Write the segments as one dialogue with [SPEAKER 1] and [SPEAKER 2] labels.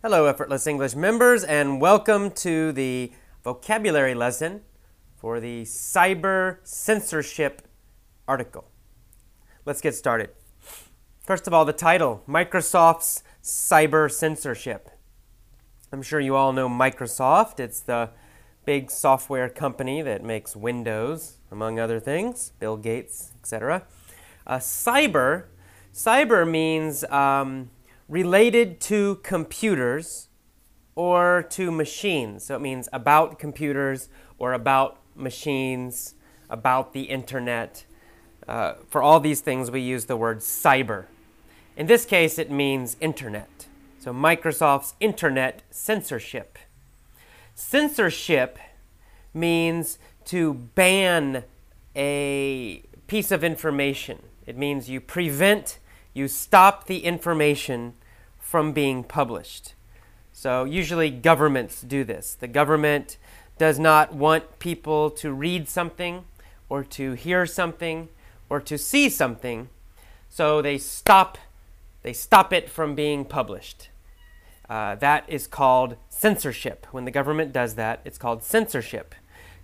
[SPEAKER 1] Hello, Effortless English members, and welcome to the vocabulary lesson for the cyber censorship article. Let's get started. First of all, the title Microsoft's Cyber Censorship. I'm sure you all know Microsoft. It's the big software company that makes Windows, among other things, Bill Gates, etc. Uh, cyber, cyber means um, related to computers or to machines. So it means about computers or about machines, about the internet. Uh, for all these things, we use the word cyber. In this case, it means internet. So Microsoft's internet censorship. Censorship means to ban a piece of information. It means you prevent, you stop the information from being published. So usually governments do this. The government does not want people to read something or to hear something or to see something, so they stop they stop it from being published. Uh, that is called censorship. When the government does that, it's called censorship.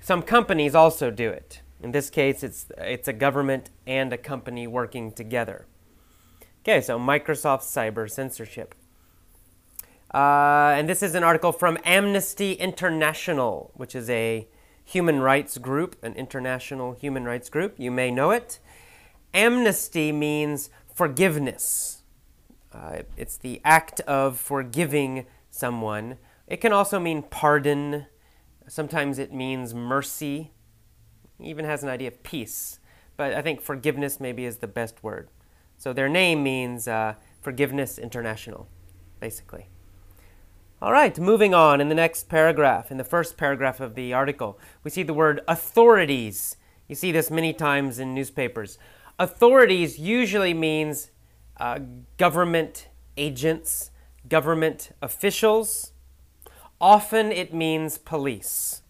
[SPEAKER 1] Some companies also do it. In this case, it's, it's a government and a company working together. Okay, so Microsoft cyber censorship. Uh, and this is an article from Amnesty International, which is a human rights group, an international human rights group. You may know it. Amnesty means forgiveness. Uh, it's the act of forgiving someone. It can also mean pardon. Sometimes it means mercy. It even has an idea of peace. But I think forgiveness maybe is the best word. So their name means uh, Forgiveness International, basically. All right, moving on in the next paragraph, in the first paragraph of the article, we see the word authorities. You see this many times in newspapers. Authorities usually means uh, government agents, government officials. Often it means police.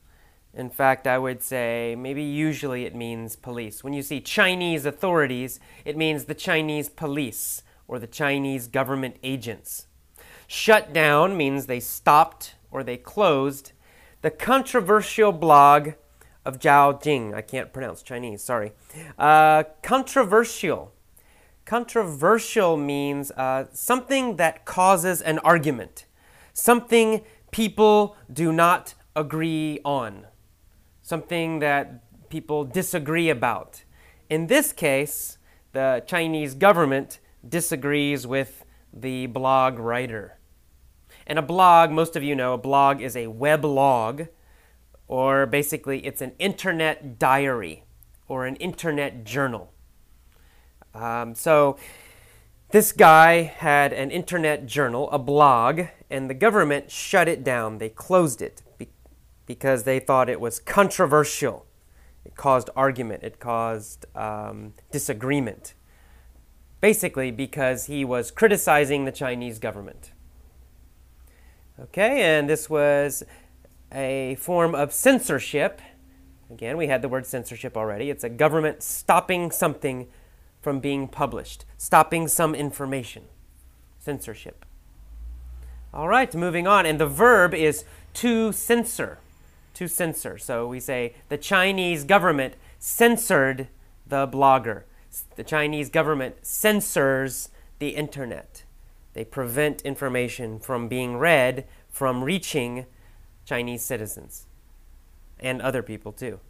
[SPEAKER 1] In fact, I would say maybe usually it means police. When you see Chinese authorities, it means the Chinese police or the Chinese government agents. Shut down means they stopped or they closed. The controversial blog of Zhao Jing, I can't pronounce Chinese, sorry. Uh, controversial. Controversial means uh, something that causes an argument, something people do not agree on something that people disagree about. In this case, the Chinese government disagrees with the blog writer. And a blog, most of you know, a blog is a web log, or basically it's an internet diary or an internet journal. Um, so this guy had an internet journal, a blog, and the government shut it down. They closed it because they thought it was controversial. It caused argument, it caused um, disagreement. Basically, because he was criticizing the Chinese government. Okay, and this was a form of censorship. Again, we had the word censorship already. It's a government stopping something from being published, stopping some information. Censorship. All right, moving on. And the verb is to censor to censor. So we say the Chinese government censored the blogger. The Chinese government censors the internet. They prevent information from being read, from reaching Chinese citizens and other people too.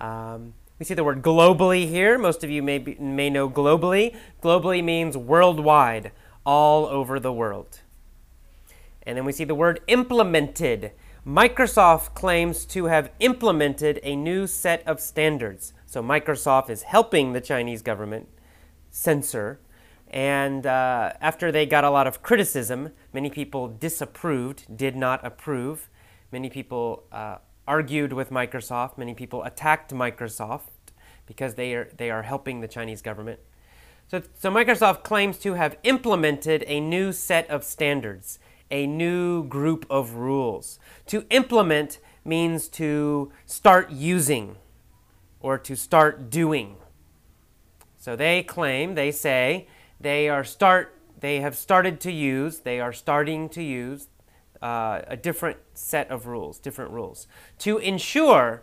[SPEAKER 1] Um, we see the word globally here. Most of you may, be, may know globally. Globally means worldwide, all over the world. And then we see the word implemented. Microsoft claims to have implemented a new set of standards. So Microsoft is helping the Chinese government censor. And uh, after they got a lot of criticism, many people disapproved, did not approve. Many people uh, argued with Microsoft. Many people attacked Microsoft because they are, they are helping the Chinese government. So, so Microsoft claims to have implemented a new set of standards a new group of rules. To implement means to start using or to start doing. So they claim, they say, they are start they have started to use, they are starting to use, uh, a different set of rules, different rules. To ensure,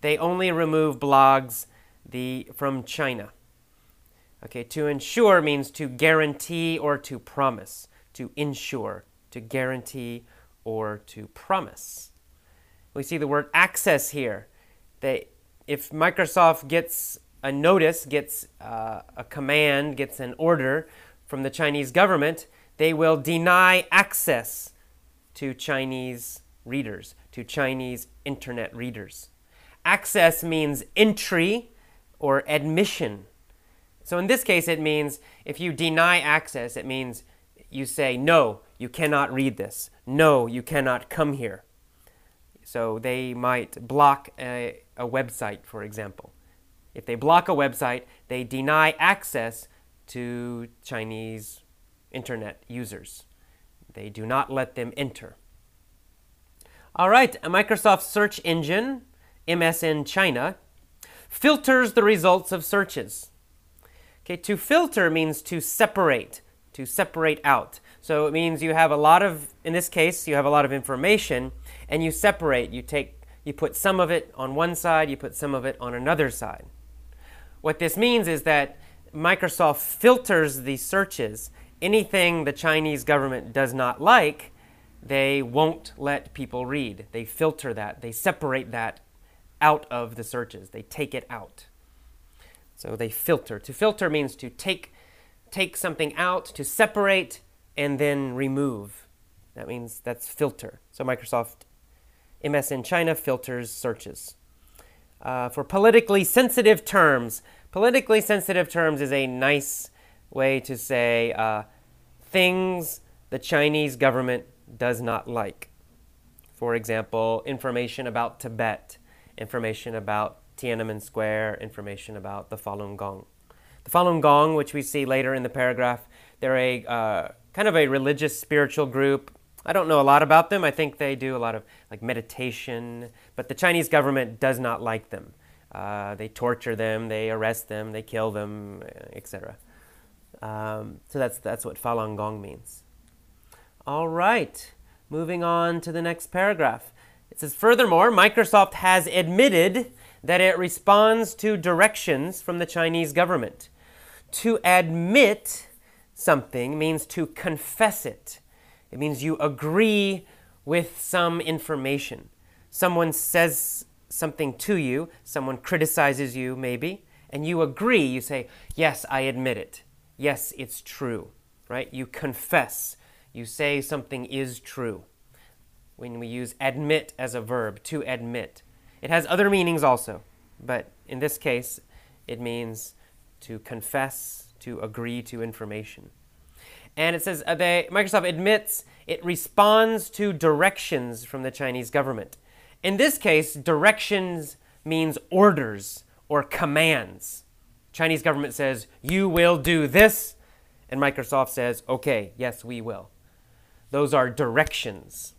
[SPEAKER 1] they only remove blogs the, from China. Okay, to ensure means to guarantee or to promise. To ensure, to guarantee or to promise. We see the word access here. They, if Microsoft gets a notice, gets uh, a command, gets an order from the Chinese government, they will deny access to Chinese readers, to Chinese internet readers. Access means entry or admission. So in this case, it means if you deny access, it means you say, no, you cannot read this. No, you cannot come here. So they might block a, a website, for example. If they block a website, they deny access to Chinese internet users. They do not let them enter. All right, a Microsoft search engine, MSN China, filters the results of searches. Okay, to filter means to separate, to separate out. So it means you have a lot of, in this case, you have a lot of information and you separate. You take, you put some of it on one side, you put some of it on another side. What this means is that Microsoft filters the searches. Anything the Chinese government does not like, they won't let people read. They filter that, they separate that out of the searches, they take it out. So they filter. To filter means to take, take something out, to separate, and then remove. That means that's filter. So Microsoft MSN China filters searches. Uh, for politically sensitive terms, politically sensitive terms is a nice way to say uh, things the Chinese government does not like. For example, information about Tibet, information about Tiananmen Square, information about the Falun Gong. The Falun Gong, which we see later in the paragraph, they're a uh, kind of a religious spiritual group I don't know a lot about them. I think they do a lot of like meditation, but the Chinese government does not like them. Uh, they torture them, they arrest them, they kill them, etc. Um, so that's that's what Falun Gong means. All right, moving on to the next paragraph. It says, furthermore, Microsoft has admitted that it responds to directions from the Chinese government. To admit something means to confess it it means you agree with some information. Someone says something to you, someone criticizes you, maybe, and you agree. You say, Yes, I admit it. Yes, it's true, right? You confess. You say something is true. When we use admit as a verb, to admit, it has other meanings also, but in this case, it means to confess, to agree to information. And it says they, Microsoft admits it responds to directions from the Chinese government. In this case, directions means orders or commands. Chinese government says, "You will do this," and Microsoft says, "Okay, yes, we will." Those are directions.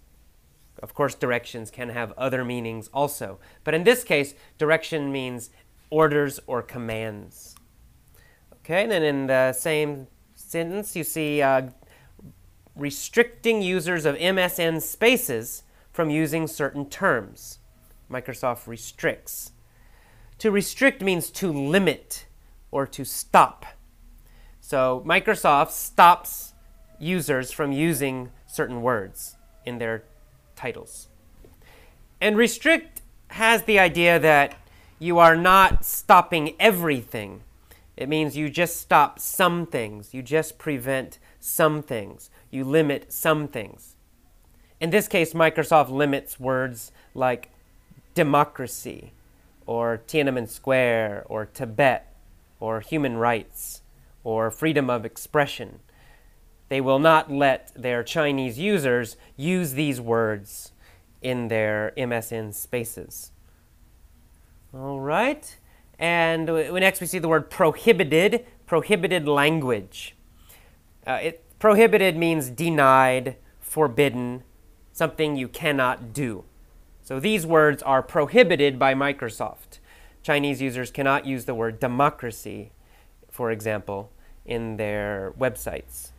[SPEAKER 1] Of course, directions can have other meanings also, but in this case, direction means orders or commands. Okay, and then in the same sentence, you see uh, restricting users of MSN spaces from using certain terms. Microsoft restricts. To restrict means to limit or to stop. So Microsoft stops users from using certain words in their titles. And restrict has the idea that you are not stopping everything it means you just stop some things, you just prevent some things, you limit some things. In this case, Microsoft limits words like democracy, or Tiananmen Square, or Tibet, or human rights, or freedom of expression. They will not let their Chinese users use these words in their MSN spaces. All right. And next we see the word prohibited, prohibited language. Uh, it, prohibited means denied, forbidden, something you cannot do. So these words are prohibited by Microsoft. Chinese users cannot use the word democracy, for example, in their websites.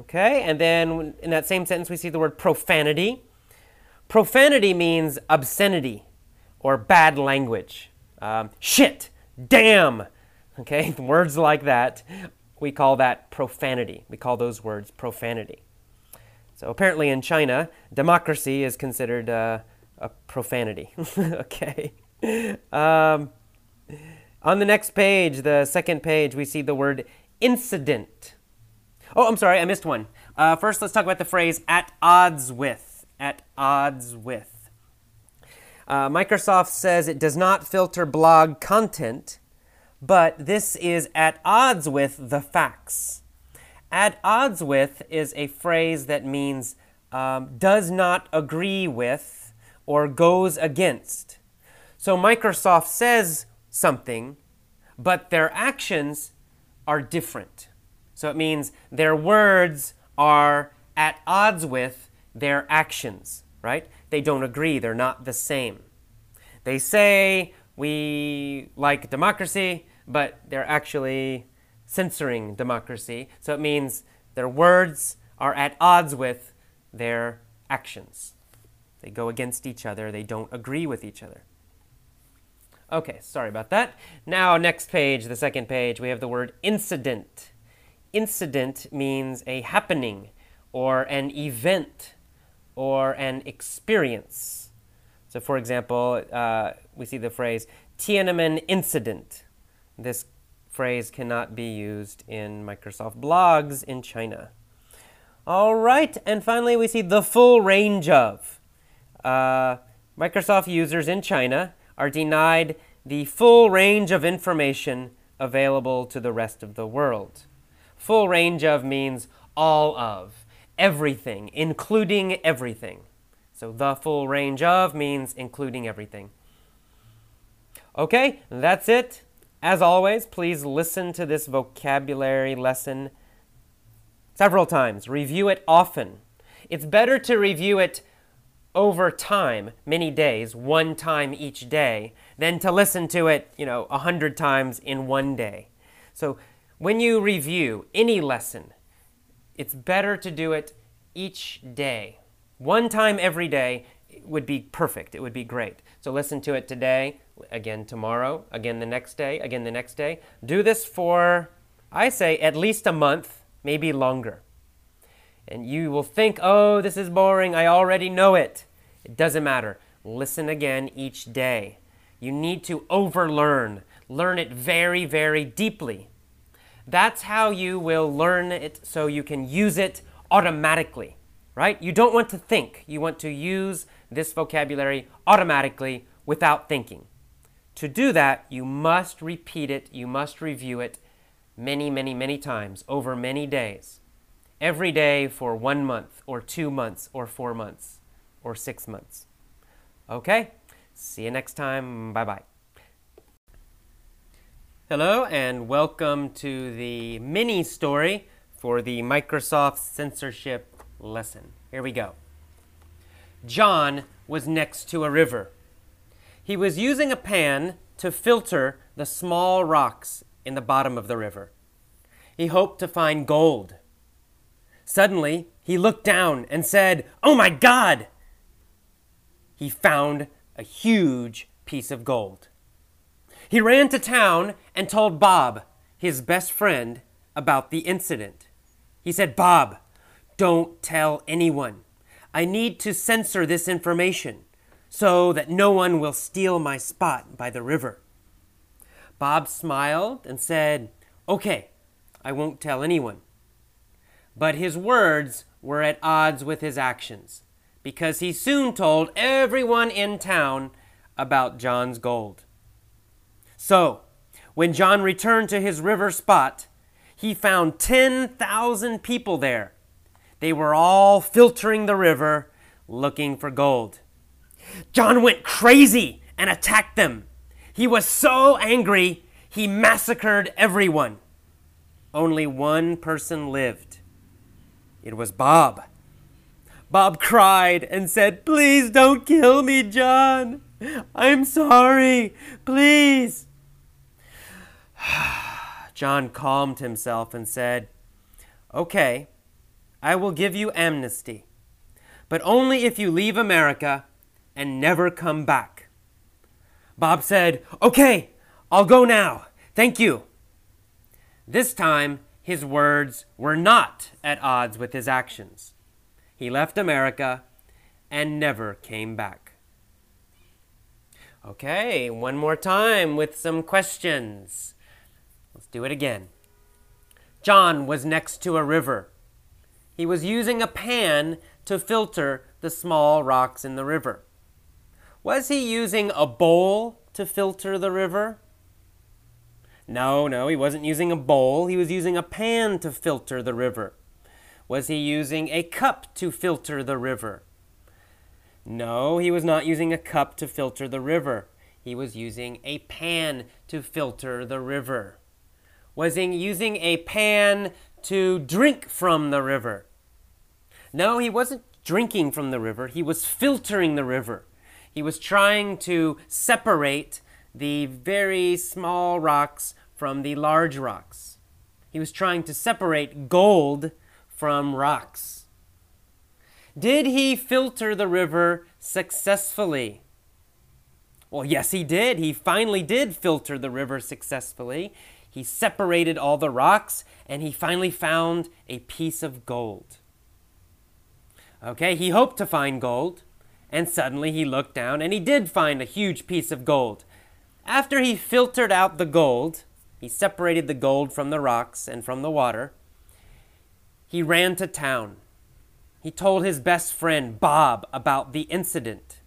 [SPEAKER 1] Okay, and then in that same sentence, we see the word profanity. Profanity means obscenity or bad language. Um, shit, damn, okay, words like that. We call that profanity. We call those words profanity. So apparently in China, democracy is considered uh, a profanity. okay. Um, on the next page, the second page, we see the word incident. Oh, I'm sorry, I missed one. Uh, first, let's talk about the phrase at odds with. At odds with. Uh, Microsoft says it does not filter blog content, but this is at odds with the facts. At odds with is a phrase that means um, does not agree with or goes against. So Microsoft says something, but their actions are different. So it means their words are at odds with their actions, right? They don't agree, they're not the same. They say we like democracy, but they're actually censoring democracy. So it means their words are at odds with their actions. They go against each other, they don't agree with each other. Okay, sorry about that. Now, next page, the second page, we have the word incident. Incident means a happening or an event or an experience. So, for example, uh, we see the phrase Tiananmen incident. This phrase cannot be used in Microsoft blogs in China. All right, and finally, we see the full range of. Uh, Microsoft users in China are denied the full range of information available to the rest of the world. Full range of means all of, everything, including everything. So the full range of means including everything. Okay, that's it. As always, please listen to this vocabulary lesson several times. Review it often. It's better to review it over time, many days, one time each day, than to listen to it, you know, a hundred times in one day. So when you review any lesson, it's better to do it each day. One time every day would be perfect. It would be great. So listen to it today, again tomorrow, again the next day, again the next day. Do this for, I say, at least a month, maybe longer. And you will think, oh, this is boring. I already know it. It doesn't matter. Listen again each day. You need to overlearn. Learn it very, very deeply. That's how you will learn it so you can use it automatically, right? You don't want to think. You want to use this vocabulary automatically without thinking. To do that, you must repeat it, you must review it many, many, many times over many days every day for one month, or two months, or four months, or six months. Okay? See you next time. Bye bye. Hello, and welcome to the mini story for the Microsoft censorship lesson. Here we go. John was next to a river. He was using a pan to filter the small rocks in the bottom of the river. He hoped to find gold. Suddenly, he looked down and said, Oh my God! He found a huge piece of gold. He ran to town and told Bob, his best friend, about the incident. He said, Bob, don't tell anyone. I need to censor this information so that no one will steal my spot by the river. Bob smiled and said, Okay, I won't tell anyone. But his words were at odds with his actions, because he soon told everyone in town about John's gold. So, when John returned to his river spot, he found 10,000 people there. They were all filtering the river looking for gold. John went crazy and attacked them. He was so angry, he massacred everyone. Only one person lived. It was Bob. Bob cried and said, Please don't kill me, John. I'm sorry. Please. John calmed himself and said, Okay, I will give you amnesty, but only if you leave America and never come back. Bob said, Okay, I'll go now. Thank you. This time, his words were not at odds with his actions. He left America and never came back. Okay, one more time with some questions. Do it again. John was next to a river. He was using a pan to filter the small rocks in the river. Was he using a bowl to filter the river? No, no, he wasn't using a bowl. He was using a pan to filter the river. Was he using a cup to filter the river? No, he was not using a cup to filter the river. He was using a pan to filter the river. Was he using a pan to drink from the river? No, he wasn't drinking from the river. He was filtering the river. He was trying to separate the very small rocks from the large rocks. He was trying to separate gold from rocks. Did he filter the river successfully? Well, yes, he did. He finally did filter the river successfully. He separated all the rocks and he finally found a piece of gold. Okay, he hoped to find gold, and suddenly he looked down and he did find a huge piece of gold. After he filtered out the gold, he separated the gold from the rocks and from the water, he ran to town he told his best friend, Bob, about the incident.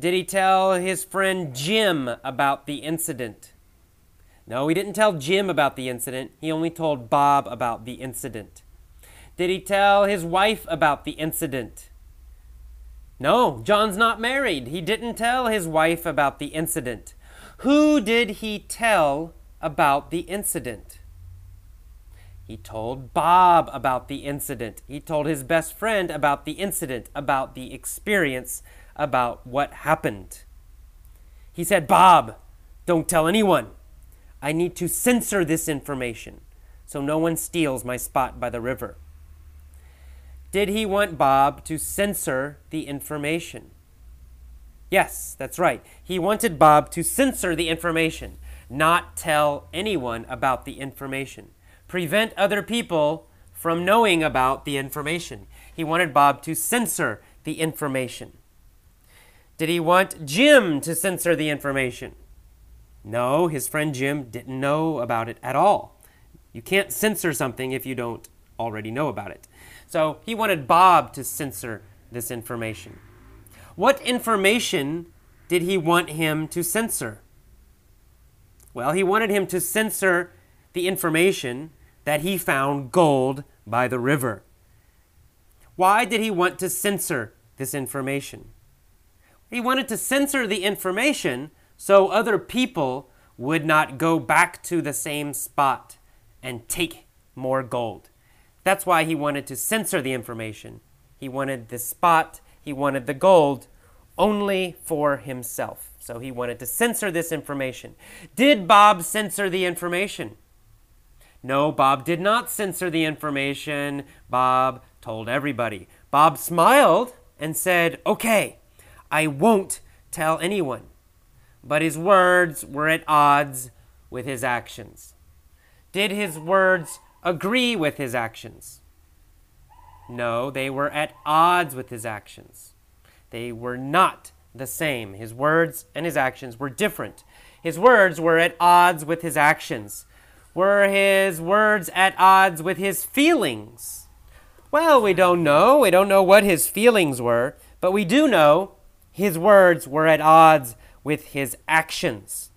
[SPEAKER 1] Did he tell his friend Jim about the incident? No, he didn't tell Jim about the incident. He only told Bob about the incident. Did he tell his wife about the incident? No, John's not married. He didn't tell his wife about the incident. Who did he tell about the incident? He told Bob about the incident. He told his best friend about the incident, about the experience, about what happened. He said, Bob, don't tell anyone. I need to censor this information so no one steals my spot by the river. Did he want Bob to censor the information? Yes, that's right. He wanted Bob to censor the information, not tell anyone about the information prevent other people from knowing about the information. He wanted Bob to censor the information. Did he want Jim to censor the information? No, his friend Jim didn't know about it at all. You can't censor something if you don't already know about it. So he wanted Bob to censor this information. What information did he want him to censor? Well, he wanted him to censor the information that he found gold by the river. Why did he want to censor this information? He wanted to censor the information so other people would not go back to the same spot and take more gold. That's why he wanted to censor the information. He wanted the spot, he wanted the gold only for himself. So he wanted to censor this information. Did Bob censor the information? No, Bob did not censor the information. Bob told everybody. Bob smiled and said, Okay, I won't tell anyone. But his words were at odds with his actions. Did his words agree with his actions? No, they were at odds with his actions. They were not the same. His words and his actions were different. His words were at odds with his actions. Were his words at odds with his feelings? Well, we don't know. We don't know what his feelings were, but we do know his words were at odds with his actions.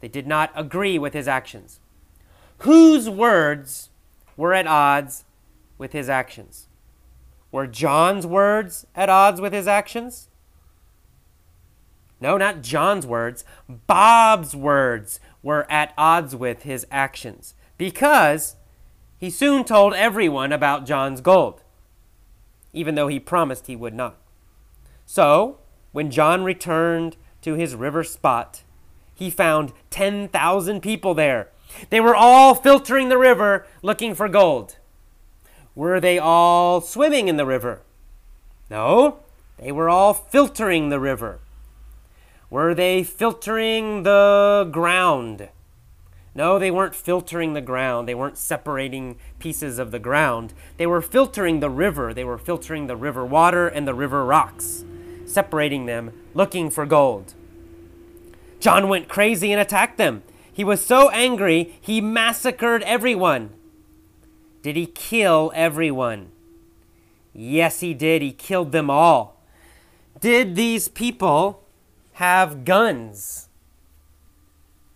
[SPEAKER 1] They did not agree with his actions. Whose words were at odds with his actions? Were John's words at odds with his actions? No, not John's words. Bob's words were at odds with his actions because he soon told everyone about John's gold, even though he promised he would not. So, when John returned to his river spot, he found 10,000 people there. They were all filtering the river looking for gold. Were they all swimming in the river? No, they were all filtering the river. Were they filtering the ground? No, they weren't filtering the ground. They weren't separating pieces of the ground. They were filtering the river. They were filtering the river water and the river rocks, separating them, looking for gold. John went crazy and attacked them. He was so angry, he massacred everyone. Did he kill everyone? Yes, he did. He killed them all. Did these people have guns?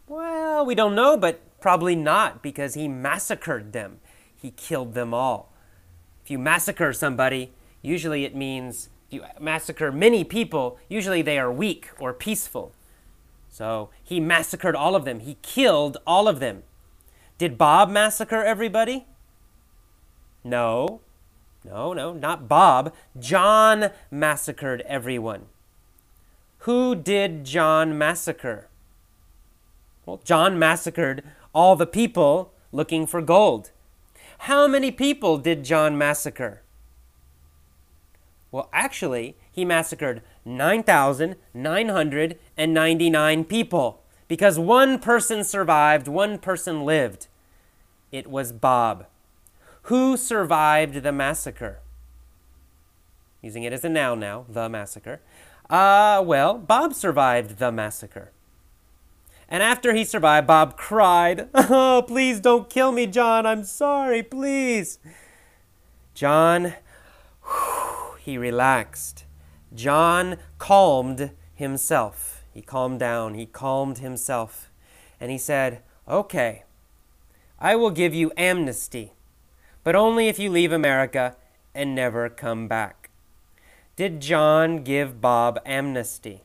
[SPEAKER 1] Well, we don't know, but probably not because he massacred them. He killed them all. If you massacre somebody, usually it means you massacre many people, usually they are weak or peaceful. So he massacred all of them. He killed all of them. Did Bob massacre everybody? No. No, no, not Bob. John massacred everyone. Who did John massacre? Well, John massacred all the people looking for gold. How many people did John massacre? Well, actually, he massacred 9,999 people because one person survived, one person lived. It was Bob. Who survived the massacre? Using it as a noun now, the massacre. Uh, well, Bob survived the massacre. And after he survived, Bob cried, Oh, please don't kill me, John. I'm sorry, please. John, he relaxed. John calmed himself. He calmed down. He calmed himself. And he said, Okay, I will give you amnesty, but only if you leave America and never come back. Did John give Bob amnesty?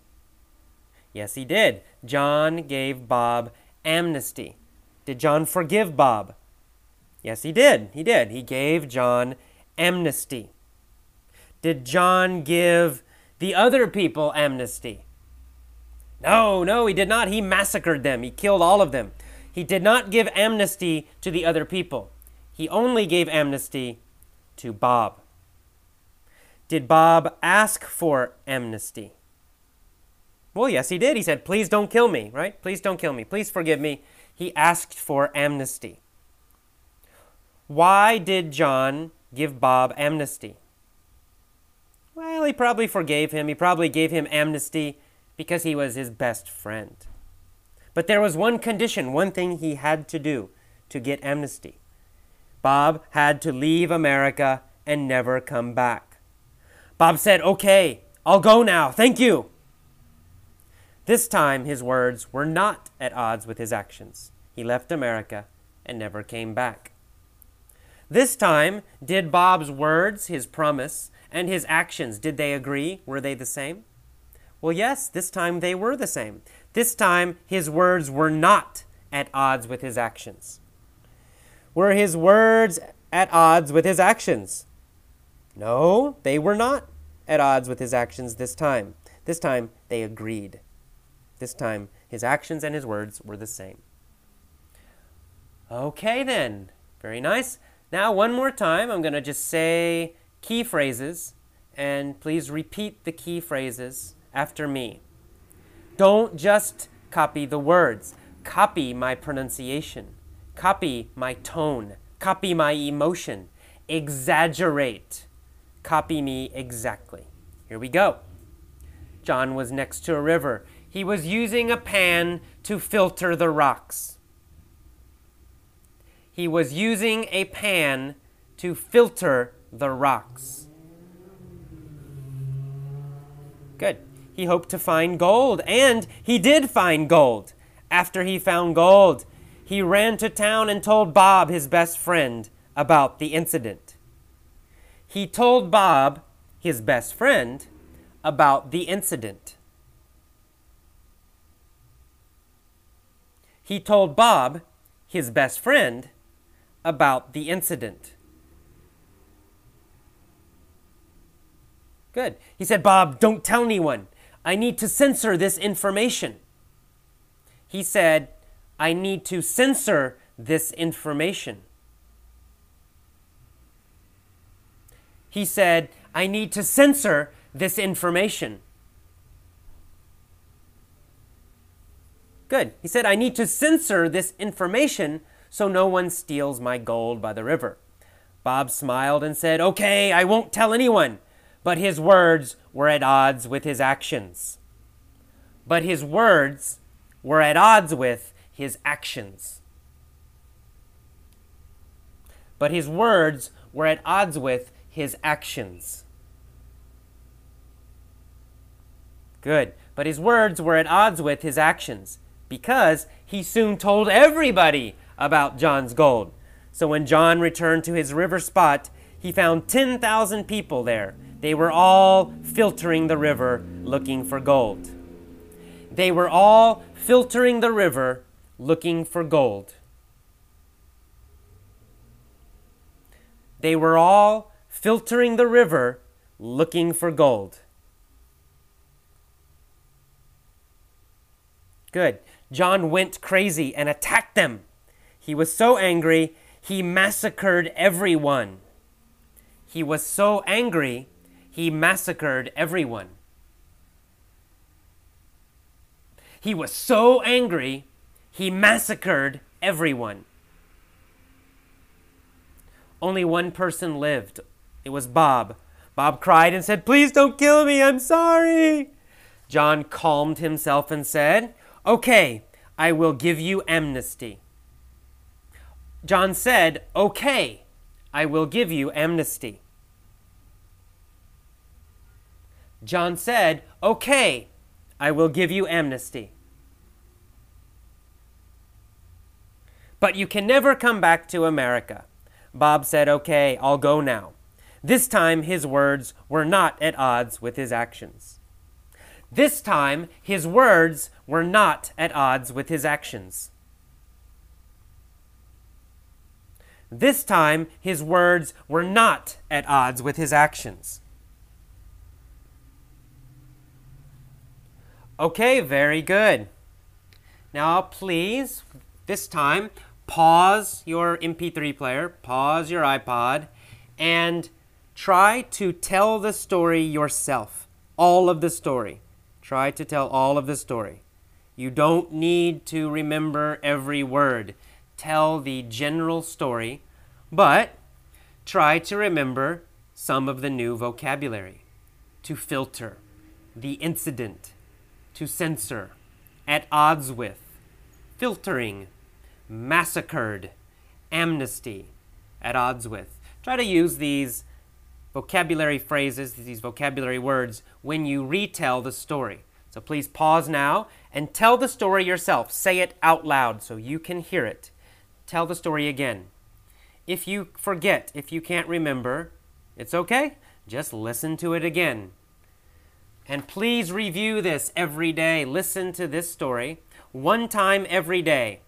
[SPEAKER 1] Yes, he did. John gave Bob amnesty. Did John forgive Bob? Yes, he did. He did. He gave John amnesty. Did John give the other people amnesty? No, no, he did not. He massacred them. He killed all of them. He did not give amnesty to the other people. He only gave amnesty to Bob. Did Bob ask for amnesty? Well, yes, he did. He said, Please don't kill me, right? Please don't kill me. Please forgive me. He asked for amnesty. Why did John give Bob amnesty? Well, he probably forgave him. He probably gave him amnesty because he was his best friend. But there was one condition, one thing he had to do to get amnesty. Bob had to leave America and never come back. Bob said, Okay, I'll go now. Thank you. This time, his words were not at odds with his actions. He left America and never came back. This time, did Bob's words, his promise, and his actions, did they agree? Were they the same? Well, yes, this time they were the same. This time, his words were not at odds with his actions. Were his words at odds with his actions? No, they were not at odds with his actions this time. This time, they agreed. This time, his actions and his words were the same. Okay, then. Very nice. Now, one more time, I'm going to just say key phrases, and please repeat the key phrases after me. Don't just copy the words, copy my pronunciation, copy my tone, copy my emotion, exaggerate Copy me exactly. Here we go. John was next to a river. He was using a pan to filter the rocks. He was using a pan to filter the rocks. Good. He hoped to find gold, and he did find gold. After he found gold, he ran to town and told Bob, his best friend, about the incident he told Bob, his best friend, about the incident. He told Bob, his best friend, about the incident. Good. He said, Bob, don't tell anyone. I need to censor this information. He said, I need to censor this information. he said, I need to censor this information. Good. He said, I need to censor this information so no one steals my gold by the river. Bob smiled and said, Okay, I won't tell anyone. But his words were at odds with his actions. But his words were at odds with his actions. But his words were at odds with his actions. Good. But his words were at odds with his actions because he soon told everybody about John's gold. So when John returned to his river spot, he found 10,000 people there. They were all filtering the river looking for gold. They were all filtering the river looking for gold. They were all filtering the river looking for gold. Good. John went crazy and attacked them. He was so angry, he massacred everyone. He was so angry, he massacred everyone. He was so angry, he massacred everyone. Only one person lived. It was Bob. Bob cried and said, Please don't kill me, I'm sorry. John calmed himself and said, Okay, I will give you amnesty. John said, Okay, I will give you amnesty. John said, Okay, I will give you amnesty. But you can never come back to America. Bob said, Okay, I'll go now. This time his words were not at odds with his actions. This time his words were not at odds with his actions. This time his words were not at odds with his actions. Okay, very good. Now, please, this time, pause your MP3 player, pause your iPod, and try to tell the story yourself. All of the story. Try to tell all of the story. You don't need to remember every word. Tell the general story, but try to remember some of the new vocabulary. To filter, the incident, to censor, at odds with, filtering, massacred, amnesty, at odds with. Try to use these vocabulary phrases, these vocabulary words, when you retell the story. So please pause now and tell the story yourself. Say it out loud so you can hear it. Tell the story again. If you forget, if you can't remember, it's okay. Just listen to it again. And please review this every day. Listen to this story one time every day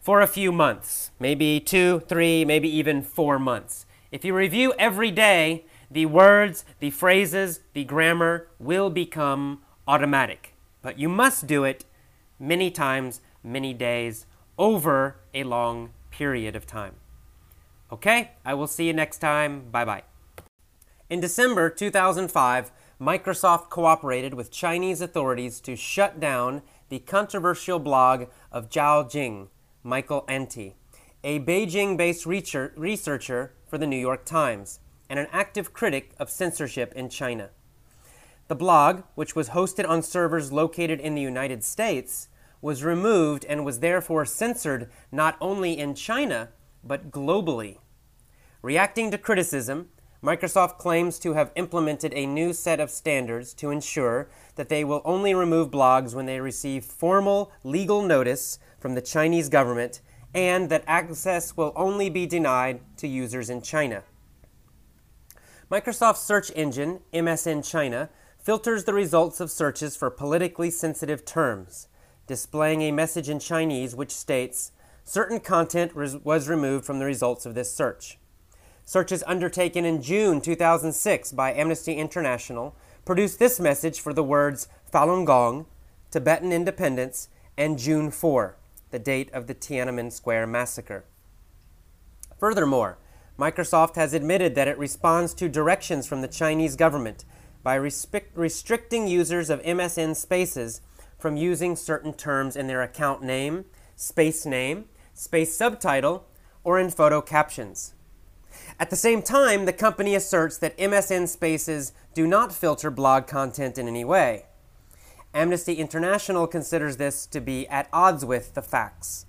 [SPEAKER 1] for a few months, maybe two, three, maybe even four months. If you review every day, the words, the phrases, the grammar will become automatic. But you must do it many times, many days, over a long period of time. Okay, I will see you next time. Bye bye. In December 2005, Microsoft cooperated with Chinese authorities to shut down the controversial blog of Zhao Jing, Michael Anti, a Beijing based researcher for the New York Times and an active critic of censorship in China. The blog, which was hosted on servers located in the United States, was removed and was therefore censored not only in China, but globally. Reacting to criticism, Microsoft claims to have implemented a new set of standards to ensure that they will only remove blogs when they receive formal legal notice from the Chinese government and that access will only be denied to users in China. Microsoft's search engine, MSN China, filters the results of searches for politically sensitive terms, displaying a message in Chinese which states, certain content was removed from the results of this search. Searches undertaken in June 2006 by Amnesty International produced this message for the words Falun Gong, Tibetan independence, and June 4, the date of the Tiananmen Square massacre. Furthermore, Microsoft has admitted that it responds to directions from the Chinese government by restric- restricting users of MSN spaces from using certain terms in their account name, space name, space subtitle, or in photo captions. At the same time, the company asserts that MSN spaces do not filter blog content in any way. Amnesty International considers this to be at odds with the facts.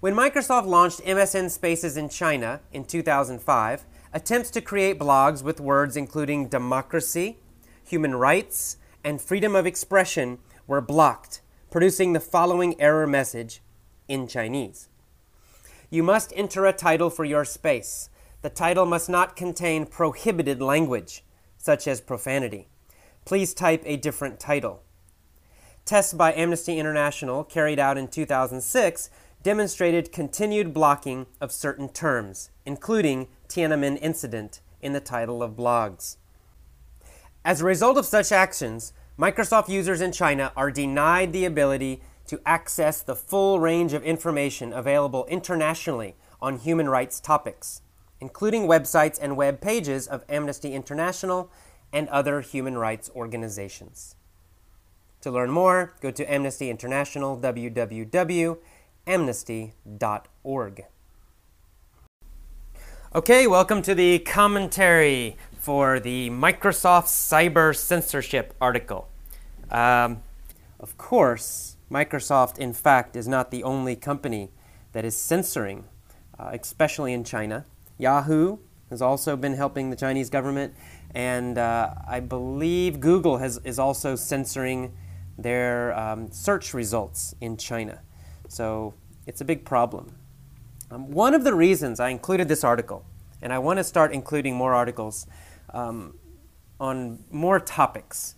[SPEAKER 1] When Microsoft launched MSN Spaces in China in 2005, attempts to create blogs with words including democracy, human rights, and freedom of expression were blocked, producing the following error message in Chinese. You must enter a title for your space. The title must not contain prohibited language, such as profanity. Please type a different title. Tests by Amnesty International carried out in 2006 demonstrated continued blocking of certain terms, including Tiananmen incident, in the title of blogs. As a result of such actions, Microsoft users in China are denied the ability to access the full range of information available internationally on human rights topics, including websites and web pages of Amnesty International and other human rights organizations. To learn more, go to Amnesty International, www.amnesty.org. Okay, welcome to the commentary for the Microsoft Cyber Censorship article. Um, of course, Microsoft, in fact, is not the only company that is censoring, uh, especially in China. Yahoo has also been helping the Chinese government, and uh, I believe Google has, is also censoring their um, search results in China. So it's a big problem. Um, one of the reasons I included this article, and I want to start including more articles um, on more topics,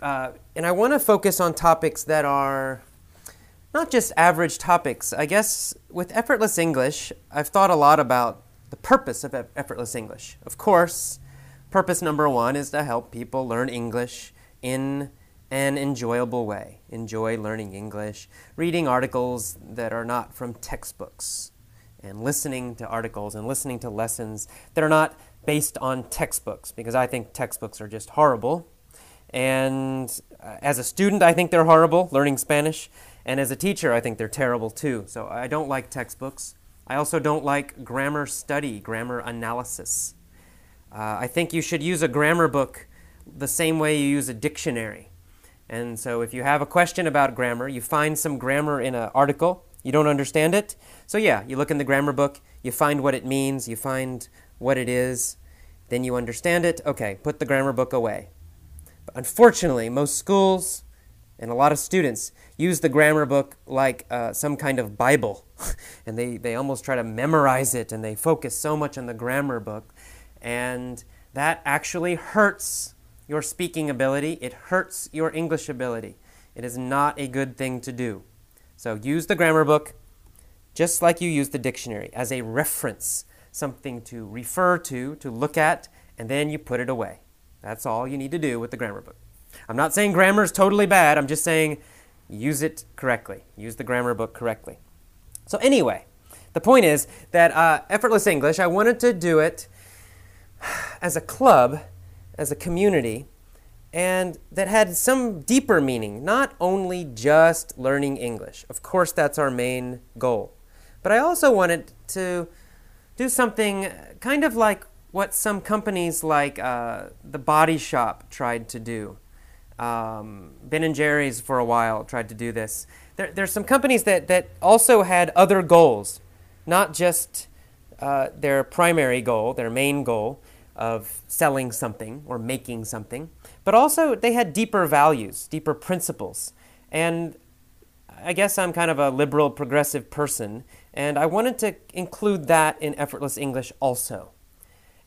[SPEAKER 1] uh, and I want to focus on topics that are not just average topics. I guess with effortless English, I've thought a lot about the purpose of effortless English. Of course, purpose number one is to help people learn English in an enjoyable way. Enjoy learning English, reading articles that are not from textbooks, and listening to articles and listening to lessons that are not based on textbooks, because I think textbooks are just horrible. And uh, as a student, I think they're horrible, learning Spanish. And as a teacher, I think they're terrible too. So I don't like textbooks. I also don't like grammar study, grammar analysis. Uh, I think you should use a grammar book the same way you use a dictionary. And so if you have a question about grammar, you find some grammar in an article, you don't understand it. So yeah, you look in the grammar book, you find what it means, you find what it is, then you understand it. Okay, put the grammar book away. But unfortunately, most schools and a lot of students use the grammar book like uh, some kind of Bible. and they, they almost try to memorize it and they focus so much on the grammar book. And that actually hurts your speaking ability, it hurts your English ability. It is not a good thing to do. So use the grammar book just like you use the dictionary as a reference, something to refer to, to look at, and then you put it away. That's all you need to do with the grammar book. I'm not saying grammar is totally bad, I'm just saying use it correctly. Use the grammar book correctly. So, anyway, the point is that uh, Effortless English, I wanted to do it as a club as a community and that had some deeper meaning, not only just learning English. Of course, that's our main goal. But I also wanted to do something kind of like what some companies like uh, the Body Shop tried to do. Um, ben and Jerry's for a while tried to do this. There, there's some companies that, that also had other goals, not just uh, their primary goal, their main goal, of selling something or making something, but also they had deeper values, deeper principles. And I guess I'm kind of a liberal, progressive person, and I wanted to include that in Effortless English also.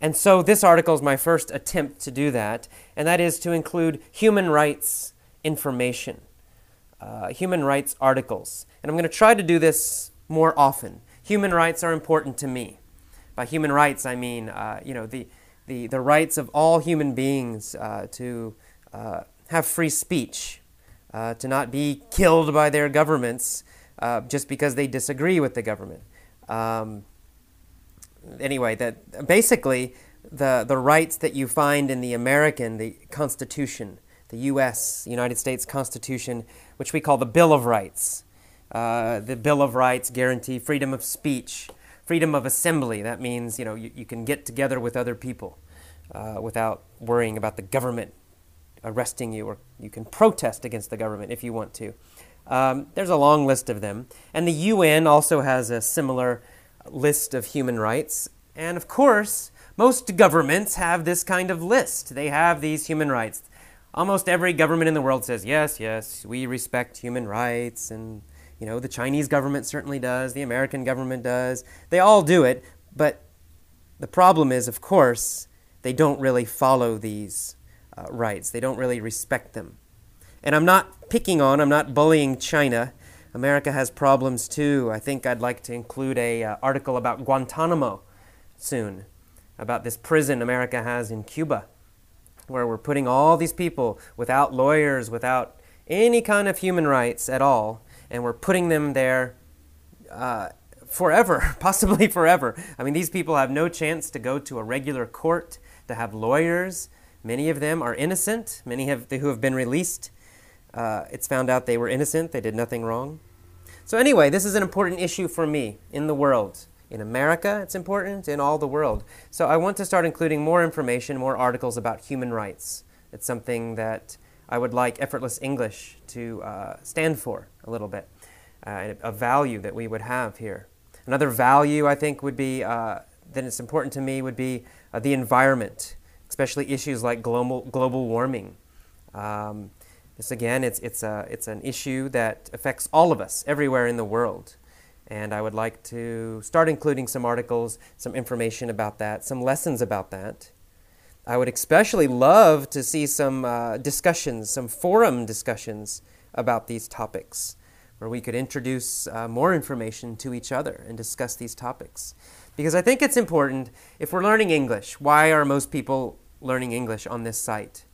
[SPEAKER 1] And so this article is my first attempt to do that, and that is to include human rights information, uh, human rights articles. And I'm going to try to do this more often. Human rights are important to me. By human rights, I mean, uh, you know, the, the, the rights of all human beings uh, to uh, have free speech, uh, to not be killed by their governments uh, just because they disagree with the government. Um, anyway, that basically the, the rights that you find in the American, the Constitution, the U.S., United States Constitution, which we call the Bill of Rights. Uh, the Bill of Rights guarantee freedom of speech, freedom of assembly. That means you know you, you can get together with other people uh, without worrying about the government arresting you, or you can protest against the government if you want to. Um, there's a long list of them, and the UN also has a similar list of human rights. And of course, most governments have this kind of list. They have these human rights. Almost every government in the world says, yes, yes, we respect human rights, and you know, the Chinese government certainly does, the American government does. They all do it, but the problem is, of course, they don't really follow these uh, rights. They don't really respect them. And I'm not picking on, I'm not bullying China. America has problems too. I think I'd like to include a uh, article about Guantanamo soon, about this prison America has in Cuba, where we're putting all these people without lawyers, without any kind of human rights at all, and we're putting them there uh, forever, possibly forever. I mean, these people have no chance to go to a regular court, to have lawyers. Many of them are innocent. Many have, who have been released, uh, it's found out they were innocent, they did nothing wrong. So, anyway, this is an important issue for me in the world. In America, it's important, in all the world. So, I want to start including more information, more articles about human rights. It's something that I would like Effortless English to uh, stand for a little bit, uh, a value that we would have here. Another value I think would be uh, that it's important to me would be uh, the environment, especially issues like global global warming. Um, this again, it's it's a it's an issue that affects all of us everywhere in the world, and I would like to start including some articles, some information about that, some lessons about that. I would especially love to see some uh, discussions, some forum discussions about these topics, where we could introduce uh, more information to each other and discuss these topics. Because I think it's important, if we're learning English, why are most people learning English on this site?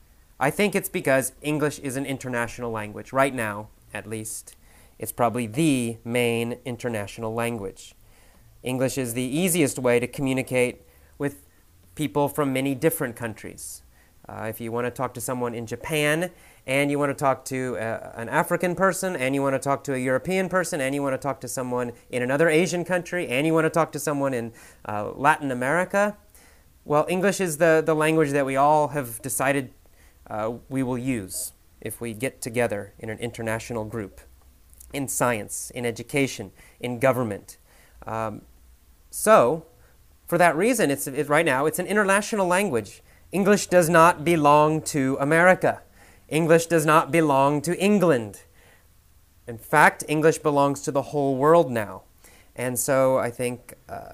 [SPEAKER 1] I think it's because English is an international language. Right now, at least, it's probably the main international language. English is the easiest way to communicate with people from many different countries. Uh, if you want to talk to someone in Japan, and you want to talk to uh, an African person, and you want to talk to a European person, and you want to talk to someone in another Asian country, and you want to talk to someone in uh, Latin America, well, English is the, the language that we all have decided uh, we will use if we get together in an international group in science, in education, in government. Um, so, for that reason, it's, it, right now it's an international language. English does not belong to America. English does not belong to England. In fact, English belongs to the whole world now. And so I think uh,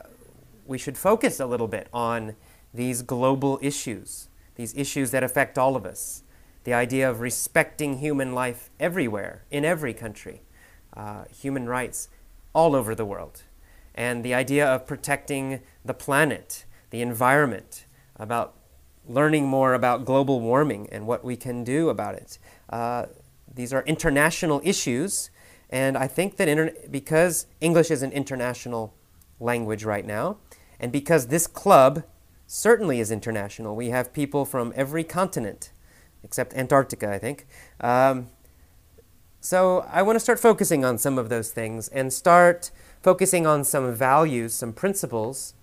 [SPEAKER 1] we should focus a little bit on these global issues, these issues that affect all of us. The idea of respecting human life everywhere, in every country, uh, human rights all over the world and the idea of protecting the planet, the environment, about learning more about global warming and what we can do about it. Uh, these are international issues, and I think that inter- because English is an international language right now, and because this club certainly is international, we have people from every continent, except Antarctica, I think. Um, so I want to start focusing on some of those things and start focusing on some values, some principles,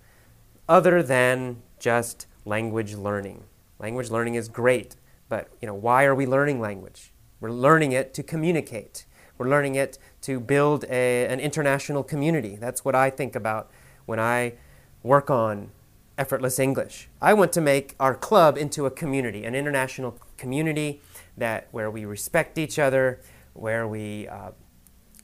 [SPEAKER 1] other than just language learning. Language learning is great, but you know, why are we learning language? We're learning it to communicate. We're learning it to build a, an international community. That's what I think about when I work on effortless English. I want to make our club into a community, an international community that where we respect each other, where we uh,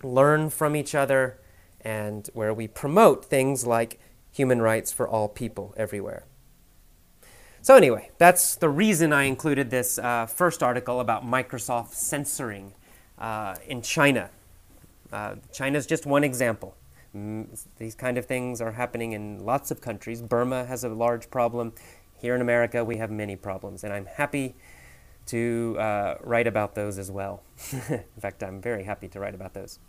[SPEAKER 1] learn from each other, and where we promote things like human rights for all people everywhere. So, anyway, that's the reason I included this uh, first article about Microsoft censoring uh, in China. Uh, China is just one example. These kind of things are happening in lots of countries. Burma has a large problem. Here in America, we have many problems, and I'm happy to uh, write about those as well. in fact, I'm very happy to write about those.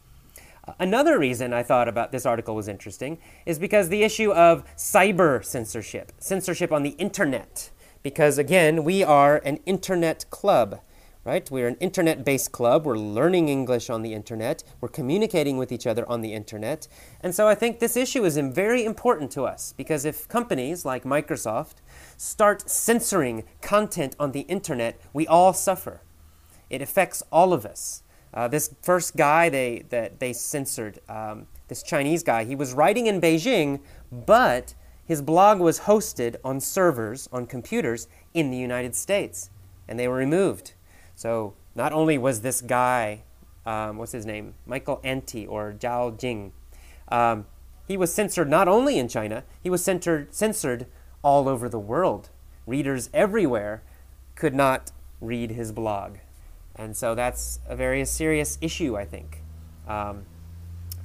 [SPEAKER 1] Another reason I thought about this article was interesting is because the issue of cyber censorship, censorship on the internet. Because again, we are an internet club, right? We're an internet based club. We're learning English on the internet. We're communicating with each other on the internet. And so I think this issue is very important to us because if companies like Microsoft start censoring content on the internet, we all suffer. It affects all of us. Uh, this first guy they, that they censored, um, this Chinese guy, he was writing in Beijing, but his blog was hosted on servers, on computers in the United States, and they were removed. So not only was this guy, um, what's his name, Michael Anti or Zhao Jing, um, he was censored not only in China, he was censored, censored all over the world. Readers everywhere could not read his blog. And so that's a very serious issue, I think. Um,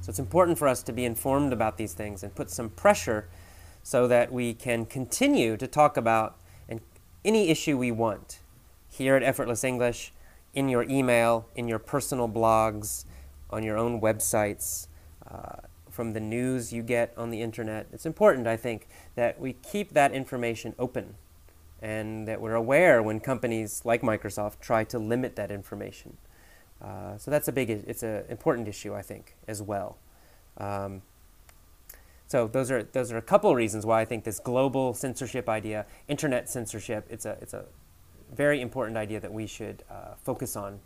[SPEAKER 1] so it's important for us to be informed about these things and put some pressure so that we can continue to talk about any issue we want here at Effortless English, in your email, in your personal blogs, on your own websites, uh, from the news you get on the internet. It's important, I think, that we keep that information open and that we're aware when companies like Microsoft try to limit that information. Uh, so that's a big, it's an important issue, I think, as well. Um, so those are those are a couple reasons why I think this global censorship idea, internet censorship, it's a it's a very important idea that we should uh, focus on